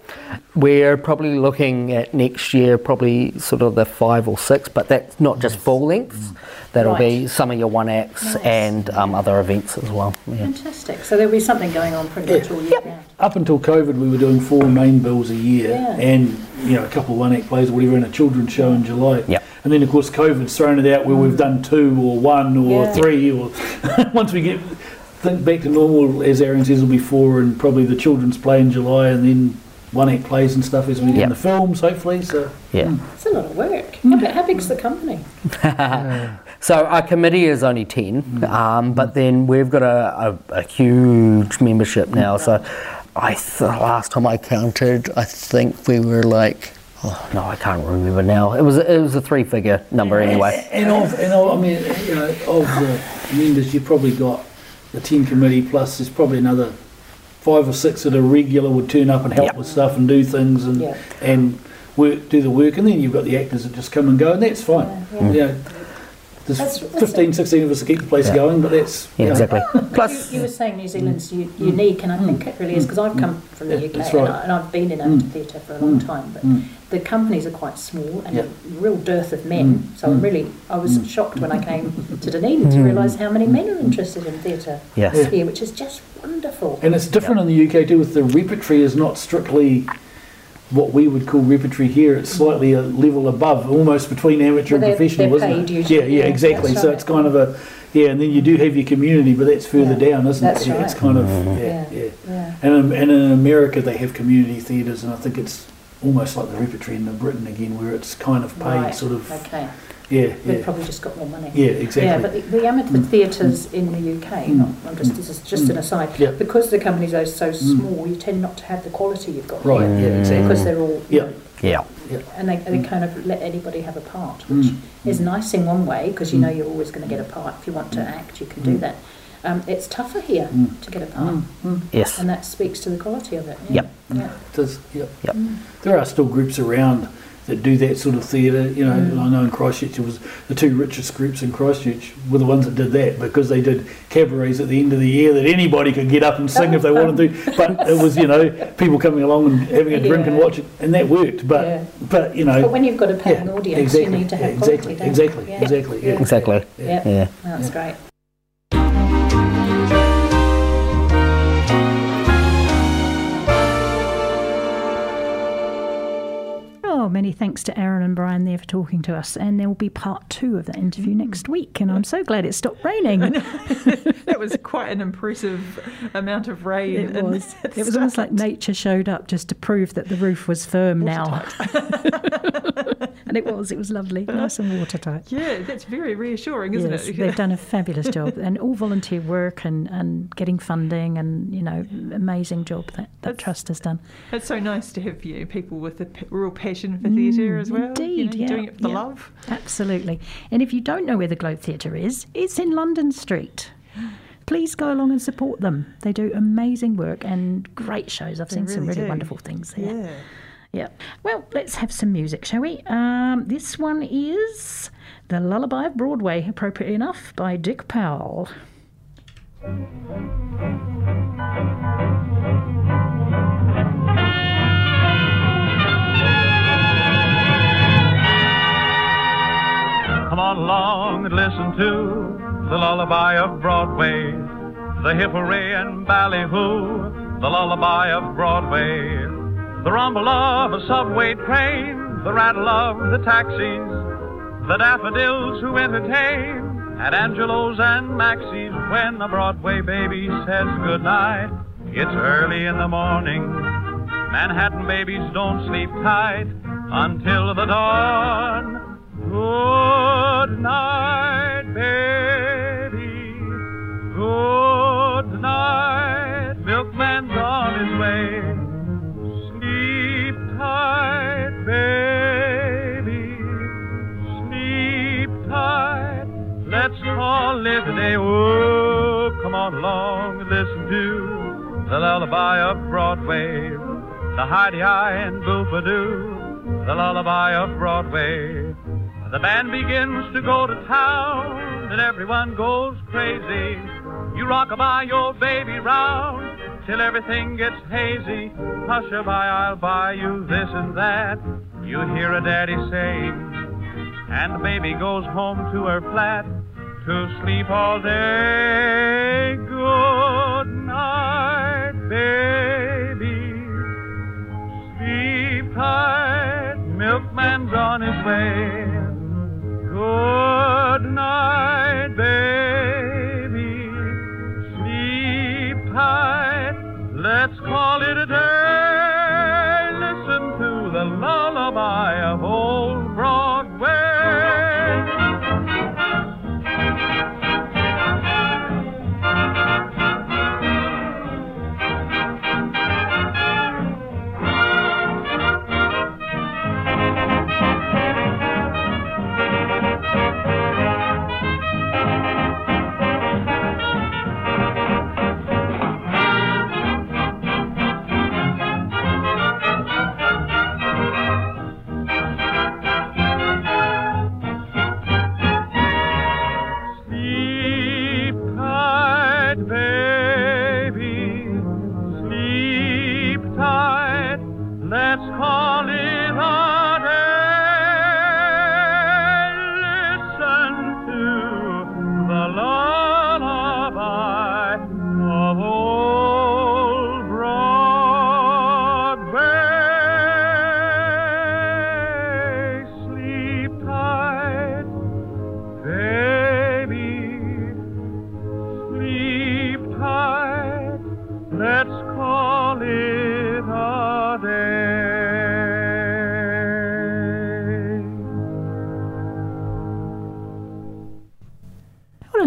We're probably looking at next year, probably sort of the five or six, but that's not just full lengths. That'll be some of your one acts Nice. and um, other events as well. Yeah. Fantastic. So there'll be something going on pretty much all year round. Up until COVID, we were doing four main bills a year, Yeah. and you know a couple of one-act plays or whatever, and a children's show in July. Yep. And then of course COVID's thrown it out where we've mm. done two or one or Yeah. three, or once we get think back to normal, as Aaron says, will be four, and probably the children's play in July, and then one act plays and stuff as we get in the films, hopefully. So Yeah. Hmm. It's a lot of work. Hmm. How, big, how big's the company? So our committee is only 10, um, but then we've got a, a, a huge membership now. So I th- last time I counted, I think we were like, oh no, I can't remember now. It was a, it was a three figure number anyway. And of, and of, I mean, you know, of the members, you've probably got the team committee plus there's probably another five or six that are regular would turn up and help Yep. with stuff and do things and Yeah. and work, do the work, and then you've got the actors that just come and go, and that's fine. Yeah, You know, there's That's- that's 15, 16 of us to keep the place Yeah. going, but that's Yeah, you know, exactly. Plus, you were saying New Zealand's u- unique, and I think it really is because I've come from the Yeah, UK that's and, right. I, and I've been in Mm. amateur theatre for a long Mm. time, but Mm. the companies are quite small and Yeah. a real dearth of men. Mm. So I'm Mm. really, I was Mm. shocked when I came to Dunedin to Mm. realise how many men are interested in theatre yes. Here, which is just wonderful. And it's different in the UK too. With the repertory is not strictly what we would call repertory here. It's slightly a level above, almost between amateur Well, and professional, isn't it? usually, Yeah, yeah, yeah, exactly. that's So right. it's kind of a yeah, and then you do have your community, but that's further Yeah, down, isn't that's it? Yeah, It's kind of Mhm. yeah, Yeah. yeah. Yeah. And in, and in America they have community theatres, and I think it's almost like the repertory in the Britain again, where it's kind of paid, Right. sort of. Okay. Yeah, They've yeah, probably just got more money. yeah, exactly. Yeah, but the, the amateur theatres in the UK, Mm. not, I'm just, this is just Mm. an aside, Yeah. because the companies are so Mm. small, you tend not to have the quality you've got right. here. Yeah, exactly. Because they're all, you Yeah. know, Yeah. and they, they kind of let anybody have a part, which Mm. is nice in one way, because you Mm. know you're always going to get a part. If you want to act, you can do Mm. that. Um, it's tougher here Mm. to get a part, Mm. Mm. Yes. and that speaks to the quality of it. Yeah. Yep. Yeah. It does, yep. Yep. Mm. There are still groups around that do that sort of theatre. You know, Mm. I know in Christchurch it was the two richest groups in Christchurch were the ones that did that because they did cabarets at the end of the year that anybody could get up and sing if they wanted to. But it was, you know, people coming along and having a drink and Yeah. watching, and that worked. But Yeah. but you know, But when you've got a paying yeah, audience, exactly, you need to have yeah, exactly, quality. don't exactly, Yeah. exactly, yeah. Exactly. Yeah. Yeah. That's Yeah. great. Oh, many thanks to Aaron and Brian there for talking to us. And there will be part two of that interview mm. next week. And I'm so glad it stopped raining. that was quite an impressive amount of rain. It was. It was almost like nature showed up just to prove that the roof was firm now. and it was. It was lovely, nice and watertight. Yeah, that's very reassuring, isn't yes, it? they've done a fabulous job, and all volunteer work and, and getting funding, and you know, amazing job that that trust has done. It's so nice to have you know, people with a p- real passion for theatre Mm, as well. indeed, you're yeah, doing it for the yeah. love. Absolutely. And if you don't know where the Globe Theatre is, it's in London Street. Please go along and support them. They do amazing work and great shows. I've They seen some really really do. wonderful things there. Yeah. Yeah. Well, let's have some music, shall we? Um, this one is The Lullaby of Broadway, appropriately enough, by Dick Powell. Come on along and listen to the lullaby of Broadway, the hip hooray and ballyhoo, the lullaby of Broadway, the rumble of a subway train, the rattle of the taxis, the daffodils who entertain at Angelo's and Maxie's when the Broadway baby says goodnight. It's early in the morning. Manhattan babies don't sleep tight until the dawn. Good night, baby. Good night. Milkman's on his way. Sleep tight, baby. Sleep tight. Let's call it a day. Oh, come on along and listen to the lullaby of Broadway. The Heidi-Hi and Boop-a-Doo. The lullaby of Broadway. The band begins to go to town, and everyone goes crazy. You rock by your baby round till everything gets hazy. Hush a by, I'll buy you this and that. You hear a daddy say, and the baby goes home to her flat to sleep all day. Good night, baby. Sleep tight, milkman's on his way. Good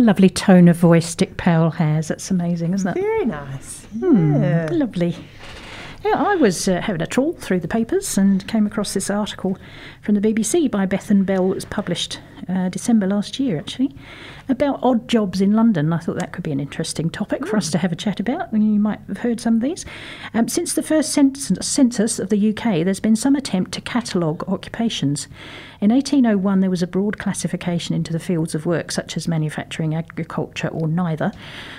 lovely tone of voice Dick Powell has. That's amazing, isn't it? Very nice. Hmm, Yeah. lovely. Yeah, I was uh, having a trawl through the papers and came across this article from the BBC by Bethan Bell. It was published uh, December last year, actually, about odd jobs in London. I thought that could be an interesting topic for us to have a chat about, you might have heard some of these. Um, since the first census, census of the UK, there's been some attempt to catalogue occupations. In 1801, there was a broad classification into the fields of work, such as manufacturing, agriculture, or neither,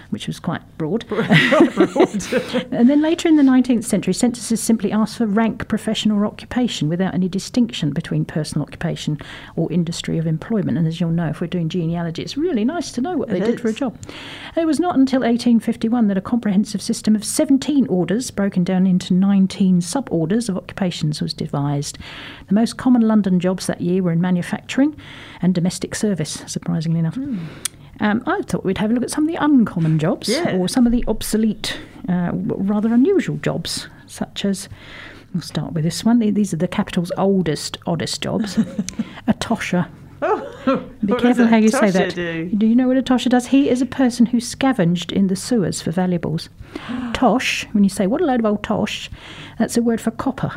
which was quite broad. and then later in the 19th century, censuses simply asked for rank, profession, or occupation without any distinction between personal occupation or industry of employment. And as you'll know, if we're doing genealogy, it's really nice to know what they It did for a is. job. It was not until 1851 that a comprehensive system of 17 orders, broken down into 19 suborders of occupations, was devised. The most common London jobs that year were in manufacturing and domestic service, surprisingly enough. Um, I thought we'd have a look at some of the uncommon jobs Yeah. or some of the obsolete, uh, rather unusual jobs, such as. We'll start with this one. These are the capital's oldest, oddest jobs. a tosher. Oh, Be careful how you say that. Do? Do you know what a tosher does? He is a person who scavenged in the sewers for valuables. Tosh, when you say, what a load of old tosh, that's a word for copper.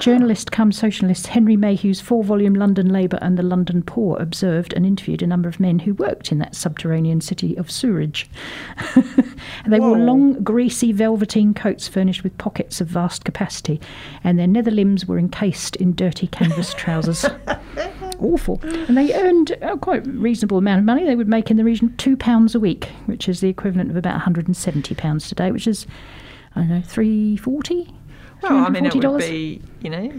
Journalist come socialist Henry Mayhew's four volume London Labour and the London Poor observed and interviewed a number of men who worked in that subterranean city of sewerage. They wore long, greasy velveteen coats furnished with pockets of vast capacity, and their nether limbs were encased in dirty canvas trousers. Awful. And they earned a quite reasonable amount of money. They would make in the region £2 a week, which is the equivalent of about £170 today, which is, I don't know, 340 Well, I mean, it would $340? be, you know,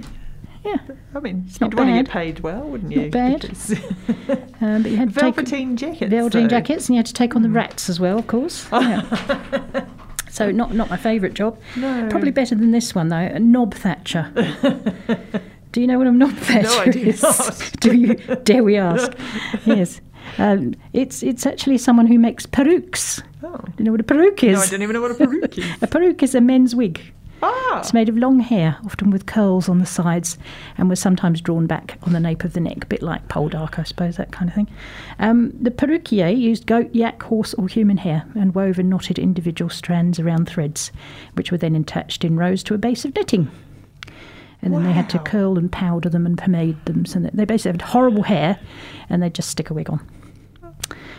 Yeah. I mean, not you'd want to bad. get paid well, wouldn't you? Not bad. Um, but you had to take Velveteen jackets. velveteen. Mm. jackets, and you had to take on the rats as well, of course. Yeah. so not not my favourite job. No. Probably better than this one though. A knob thatcher. Do you know what a knob thatcher I do is? not. do you? Dare we ask? yes. Um, it's it's actually someone who makes perukes. Oh. Do you know what a peruke is? No, I don't even know what a peruke is. a peruke is a men's wig. Ah, It's made of long hair, often with curls on the sides, and was sometimes drawn back on the nape of the neck, a bit like poldark, I suppose, that kind of thing. Um, the perruquier used goat, yak, horse, or human hair and wove and knotted individual strands around threads, which were then attached in rows to a base of knitting. And then they had to curl and powder them and pomade them, so they basically had horrible hair, and they'd just stick a wig on.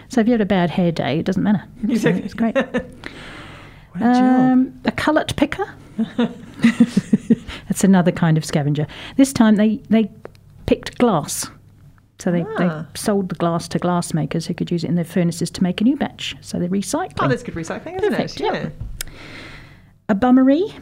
So if you had a bad hair day, it doesn't matter. So it's great. Um, a cullet picker. That's another kind of scavenger. This time they, they picked glass. So they, Ah. they sold the glass to glassmakers who could use it in their furnaces to make a new batch. So they're recycling. Oh, that's good recycling, isn't Perfect, it? yeah. a bummery.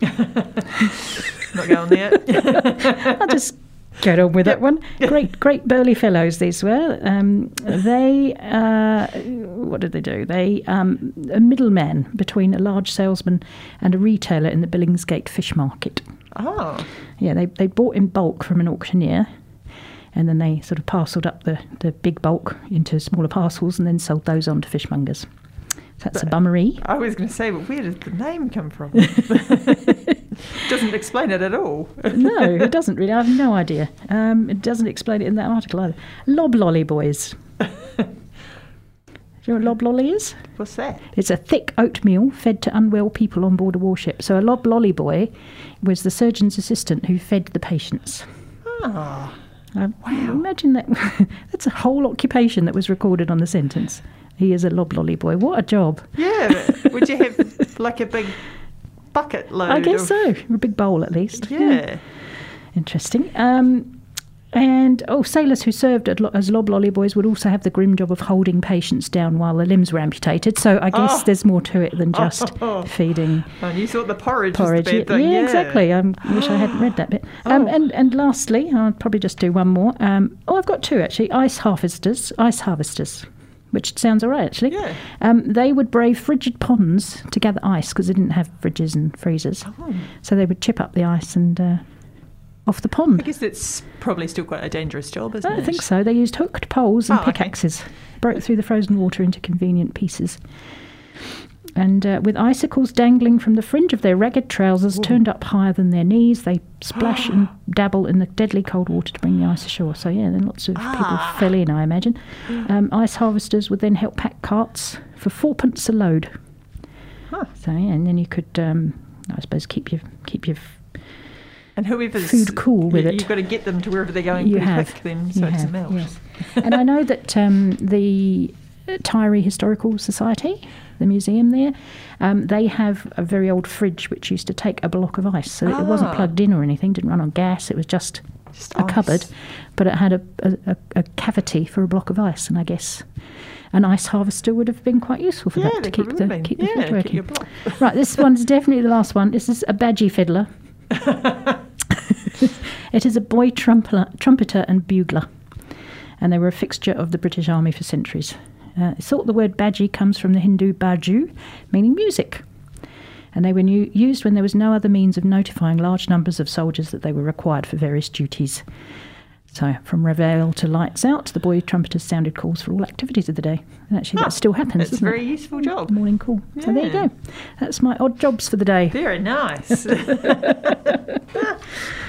Not going there. I'll just get on with that one. Great, great burly fellows these were. Um, they, uh, what did they do? They, um, a middleman between a large salesman and a retailer in the Billingsgate fish market. oh, Yeah, they, they bought in bulk from an auctioneer and then they sort of parcelled up the, the big bulk into smaller parcels and then sold those on to fishmongers. That's a bummery. I was going to say, but where did the name come from? Doesn't explain it at all. no, it doesn't really. I have no idea. Um, it doesn't explain it in that article either. Lob lolly boys. Do you know what lob lolly is? What's that? It's a thick oatmeal fed to unwell people on board a warship. So a lob lolly boy was the surgeon's assistant who fed the patients. Ah, Um, Imagine that. that's a whole occupation that was recorded on the sentence. He is a lob lolly boy. What a job. yeah. Would you have like a big bucket load? I guess of, so. A big bowl at least. Yeah. Interesting. Um, and oh, sailors who served as lob lolly boys would also have the grim job of holding patients down while their limbs were amputated. So I guess Oh. there's more to it than just Oh. feeding And you thought the porridge, porridge. was the bad thing. yeah, exactly. I wish I hadn't read that bit. Um, Oh. and and lastly, I'll probably just do one more. Um, oh, I've got two actually. Ice harvesters. Ice harvesters. Which sounds all right, actually. Yeah. Um, they would brave frigid ponds to gather ice because they didn't have fridges and freezers. Oh. So they would chip up the ice and uh, off the pond. I guess it's probably still quite a dangerous job, isn't I it? don't think so. They used hooked poles and Oh, okay. pickaxes, broke through the frozen water into convenient pieces. And uh, with icicles dangling from the fringe of their ragged trousers turned up higher than their knees, they splash and dabble in the deadly cold water to bring the ice ashore. So, yeah, then lots of people fell in, I imagine. Um, ice harvesters would then help pack carts for fourpence a load. Huh. So, yeah, and then you could, um, I suppose, keep your keep your And whoever's Food cool with you, it. You've got to get them to wherever they're going you pretty have. quick then, so you it doesn't have, melt. yes. and I know that um, the Taieri Historical Society, the museum there, um, they have a very old fridge which used to take a block of ice. So it wasn't Ah. plugged in or anything, didn't run on gas. It was just Just a cupboard, but it had a, a, a, cavity for a block of ice, and I guess an ice harvester would have been quite useful for Yeah, that to keep the keep the Yeah, fridge keep working. block. Right, this one's definitely the last one. This is a badgie fiddler. it is a boy trumpeter, trumpeter and bugler, and they were a fixture of the British Army for centuries. Uh, it's thought the word badgie comes from the Hindi baju, meaning music. And they were new, used when there was no other means of notifying large numbers of soldiers that they were required for various duties. So, from reveille to lights out, the boy trumpeters sounded calls for all activities of the day. And actually, Ah, that still happens. It's a doesn't it? very useful job. Morning call. So there you go. That's my odd jobs for the day. Very nice.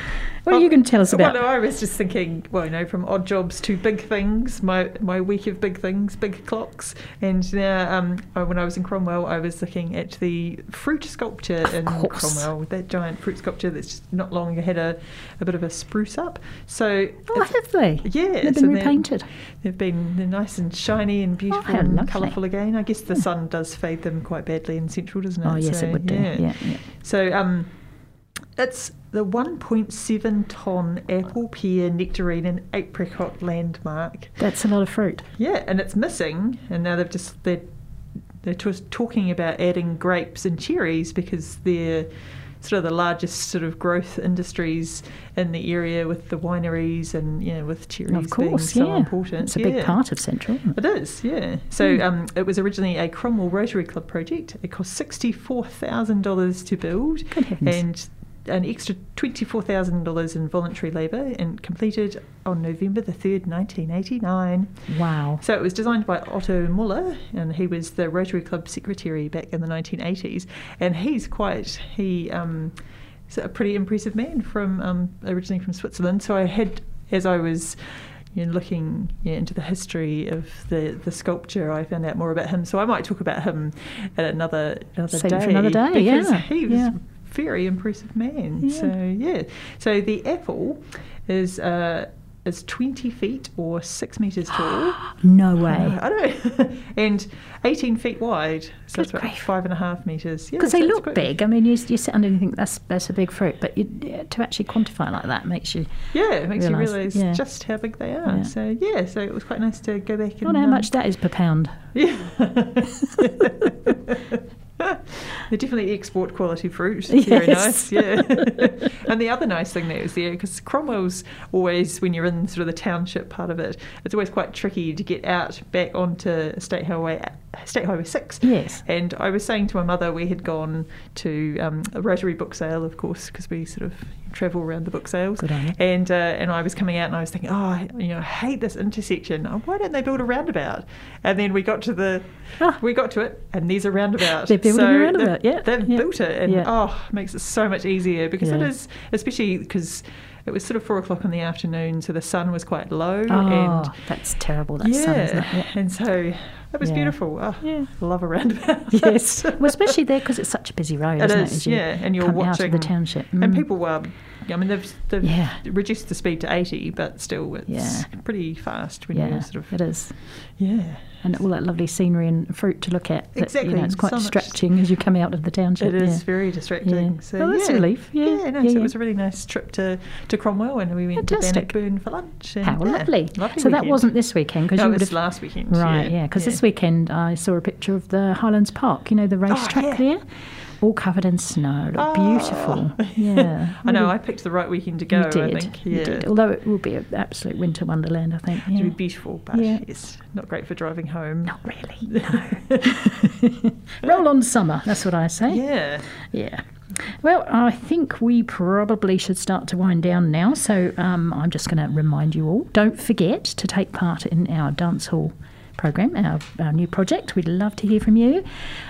What are you going to tell us about? Well, no, I was just thinking, well, you know, from odd jobs to big things, my my week of big things, big clocks. And now, um, when I was in Cromwell, I was looking at the fruit sculpture in course. Cromwell, that giant fruit sculpture that's just not long ago had a, a bit of a spruce up. So, Oh, have they? yeah, They've been repainted. They've been they're nice and shiny and beautiful how and colourful again. I guess the sun does fade them quite badly in central, doesn't it? Oh, yes, So, it would do. Yeah, yeah. so um, it's the 1.7 ton apple, pear, nectarine, and apricot landmark. That's a lot of fruit. Yeah, and it's missing, and now they've just they're they're just talking about adding grapes and cherries because they're sort of the largest sort of growth industries in the area with the wineries and you know with cherries of course, being so yeah. important. It's a yeah. big part of Central. it? It is, yeah. So um, it was originally a Cromwell Rotary Club project. It cost sixty-four thousand dollars to build, and an extra twenty-four thousand dollars in voluntary labour, and completed on November the third, nineteen eighty-nine. Wow. So it was designed by Otto Muller, and he was the Rotary Club secretary back in the 1980s. And he's quite he um, he's a pretty impressive man from um, originally from Switzerland. So I had as I was. You know, looking yeah, into the history of the, the sculpture, I found out more about him. So I might talk about him at another another Save day. for another day, because yeah, he was yeah. Very impressive man. Yeah. So yeah, so the apple is uh, is twenty feet or six meters tall. No way. I know, and eighteen feet wide, so Good it's about grief. five and a half meters. Yeah, Because so they look big. I mean, you, you sit under and you think that's that's a big fruit, but you, to actually quantify like that makes you. Yeah, it makes realise, you realise yeah. just how big they are. Yeah. So yeah, so it was quite nice to go back I and. wonder how um, much that is per pound. Yeah. They're definitely export quality fruit. Very Yes. nice, yeah. and the other nice thing that was there, because Cromwell's always, when you're in sort of the township part of it, it's always quite tricky to get out back onto State Highway, State Highway Six. Yes. And I was saying to my mother, we had gone to um, a Rotary book sale, of course, because we sort of travel around the book sales. Good on you. And uh, and I was coming out and I was thinking, oh, you know, I hate this intersection. Oh, why don't they build a roundabout? And then we got to the, Ah. we got to it, and there's a roundabout. They're building a roundabout, they've- yeah, They've yeah, built it, and yeah. oh, it makes it so much easier because it Yeah. is, especially because it was sort of four o'clock in the afternoon, so the sun was quite low, Oh, and that's terrible. That yeah, sun, isn't it? Yeah. and so it was Yeah. beautiful. Oh, Yeah. love a roundabout. Yes. well, especially there because it's such a busy road, It isn't is, it? yeah, and you're come out of watching- the township. And Mm. people were, I mean, they've, they've Yeah. reduced the speed to 80, but still it's Yeah. pretty fast when yeah, you're sort of. it is. Yeah. And all that lovely scenery and fruit to look at. that, You Exactly, know, it's quite so much- distracting as you come out of the township. It is very distracting. So Oh, that's a relief. Yeah, no, yeah, so yeah. it was a really nice trip to, to Cromwell and we went Fantastic. to Bannockburn for lunch. And, How lovely. lovely so that wasn't this weekend because No, you it would was have last weekend. Right, yeah, because this weekend I saw a picture of the Highlands Park, you know, the oh, racetrack Oh, there, all covered in snow. Looked beautiful. Oh. Yeah. I know, I picked the right weekend to go, you did. I think. Yeah. You did. Although it will be an absolute winter wonderland, I think. Yeah. Yeah. be beautiful, but Yeah. it's not great for driving home. Not really, no. Roll on summer, that's what I say. Yeah. Yeah. Well, I think we probably should start to wind down now. So um, I'm just going to remind you all don't forget to take part in our dance hall program, our, our new project. We'd love to hear from you.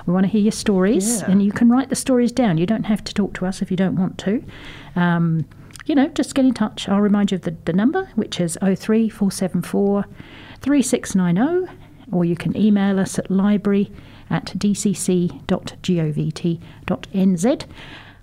We want to hear your stories, Yeah. and you can write the stories down. You don't have to talk to us if you don't want to. Um, you know, just get in touch. I'll remind you of the, the number, which is 03474 3690, or you can email us at library at dcc.govt.nz.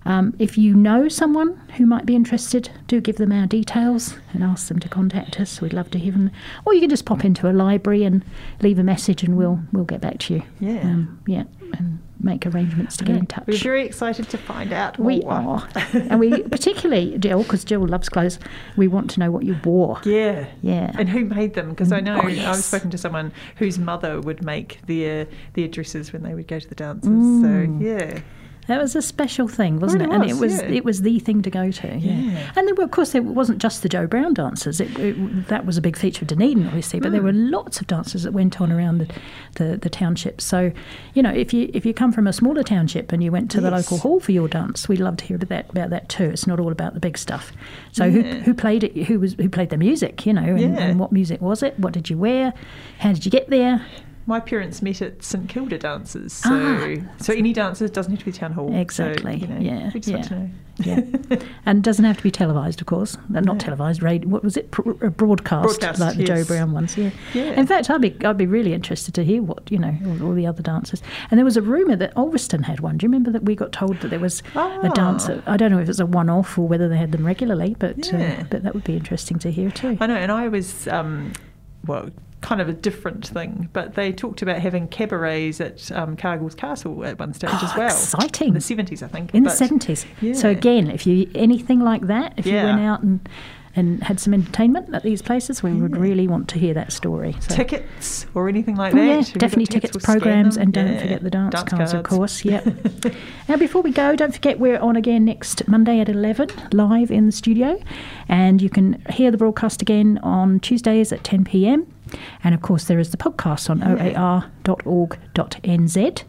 Um, if you know someone who might be interested, do give them our details and ask them to contact us. We'd love to hear them. Or you can just pop into a library and leave a message, and we'll we'll get back to you. Yeah. um, yeah, and make arrangements to get in touch. We're very excited to find out. We are, and we particularly Jill, because Jill loves clothes. We want to know what you wore. Yeah. Yeah. And who made them? Because I know Oh, I've yes. spoken to someone whose mother would make their their dresses when they would go to the dances. Mm. So yeah. That was a special thing, wasn't Really it? And it was, was yeah. it was the thing to go to. Yeah. Yeah. And there were, of course, it wasn't just the Joe Brown dancers. It, it, that was a big feature of Dunedin, obviously, but there Hmm. were lots of dances that went on around the, the, the township. So, you know, if you if you come from a smaller township and you went to the local hall for your dance, we'd love to hear about that, about that too. It's not all about the big stuff. So, who, Yeah. who played it? Who was who played the music? You know, and, and what music was it? What did you wear? How did you get there? My parents met at St Kilda dances, so Ah. so any dances doesn't have to be town hall. So, Exactly, you know, yeah, We just want yeah. Yeah. and doesn't have to be televised, of course. Not No. televised. Radio, what was it? Uh, broadcast, Broadcast, like the Joe. Brown ones. Yeah. Yeah. In fact, I'd be I'd be really interested to hear what you know all, all the other dancers. And there was a rumor that Ulverston had one. Do you remember that we got told that there was a Ah. dancer? I don't know if it's a one-off or whether they had them regularly, but Yeah. uh, but that would be interesting to hear too. I know, and I was um, well, kind of a different thing, but they talked about having cabarets at um, Cargill's Castle at one stage as Oh, well. exciting. In the seventies, I think. in the but- seventies. So again, if you anything like that, if you went out and and had some entertainment at these places, we would really want to hear that story. So. tickets or anything like Oh, that. yeah, got definitely tickets, We'll programs, and don't Yeah. forget the dance, cards, of course. Yeah. now, before we go, don't forget we're on again next Monday at 11, live in the studio. And you can hear the broadcast again on Tuesdays at 10 pm. And of course, there is the podcast on oar.org.nz.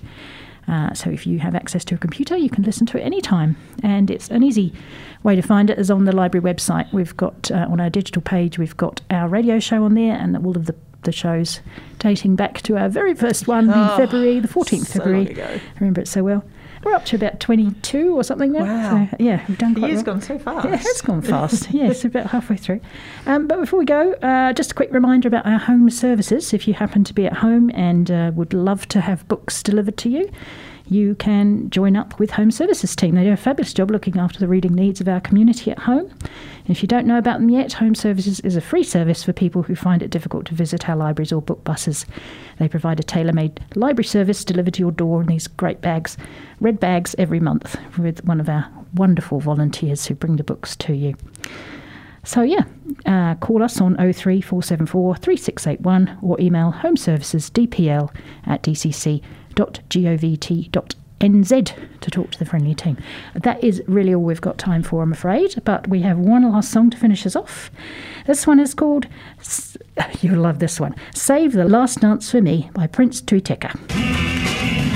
Uh, so if you have access to a computer, you can listen to it anytime. And it's an easy way to find it is on the library website. We've got uh, on our digital page, we've got our radio show on there and all of the, the shows dating back to our very first one in Oh, February, the 14th so February. I remember it so well. We're up to about 22 or something now. Wow. So, yeah, we've done quite The year's well. gone so fast. Yeah, it's gone fast. yes, about halfway through. Um, but before we go, uh, just a quick reminder about our home services. If you happen to be at home and uh, would love to have books delivered to you, you can join up with Home Services team. They do a fabulous job looking after the reading needs of our community at home. And if you don't know about them yet, Home Services is a free service for people who find it difficult to visit our libraries or book buses. They provide a tailor made library service delivered to your door in these great bags, red bags every month, with one of our wonderful volunteers who bring the books to you. So, yeah, uh, call us on 03474 3681 or email homeservicesdpl at dcc.govt.nz to talk to the friendly team. That is really all we've got time for, I'm afraid, but we have one last song to finish us off. This one is called, you'll love this one, Save the Last Dance for Me by Prince Tui Teka.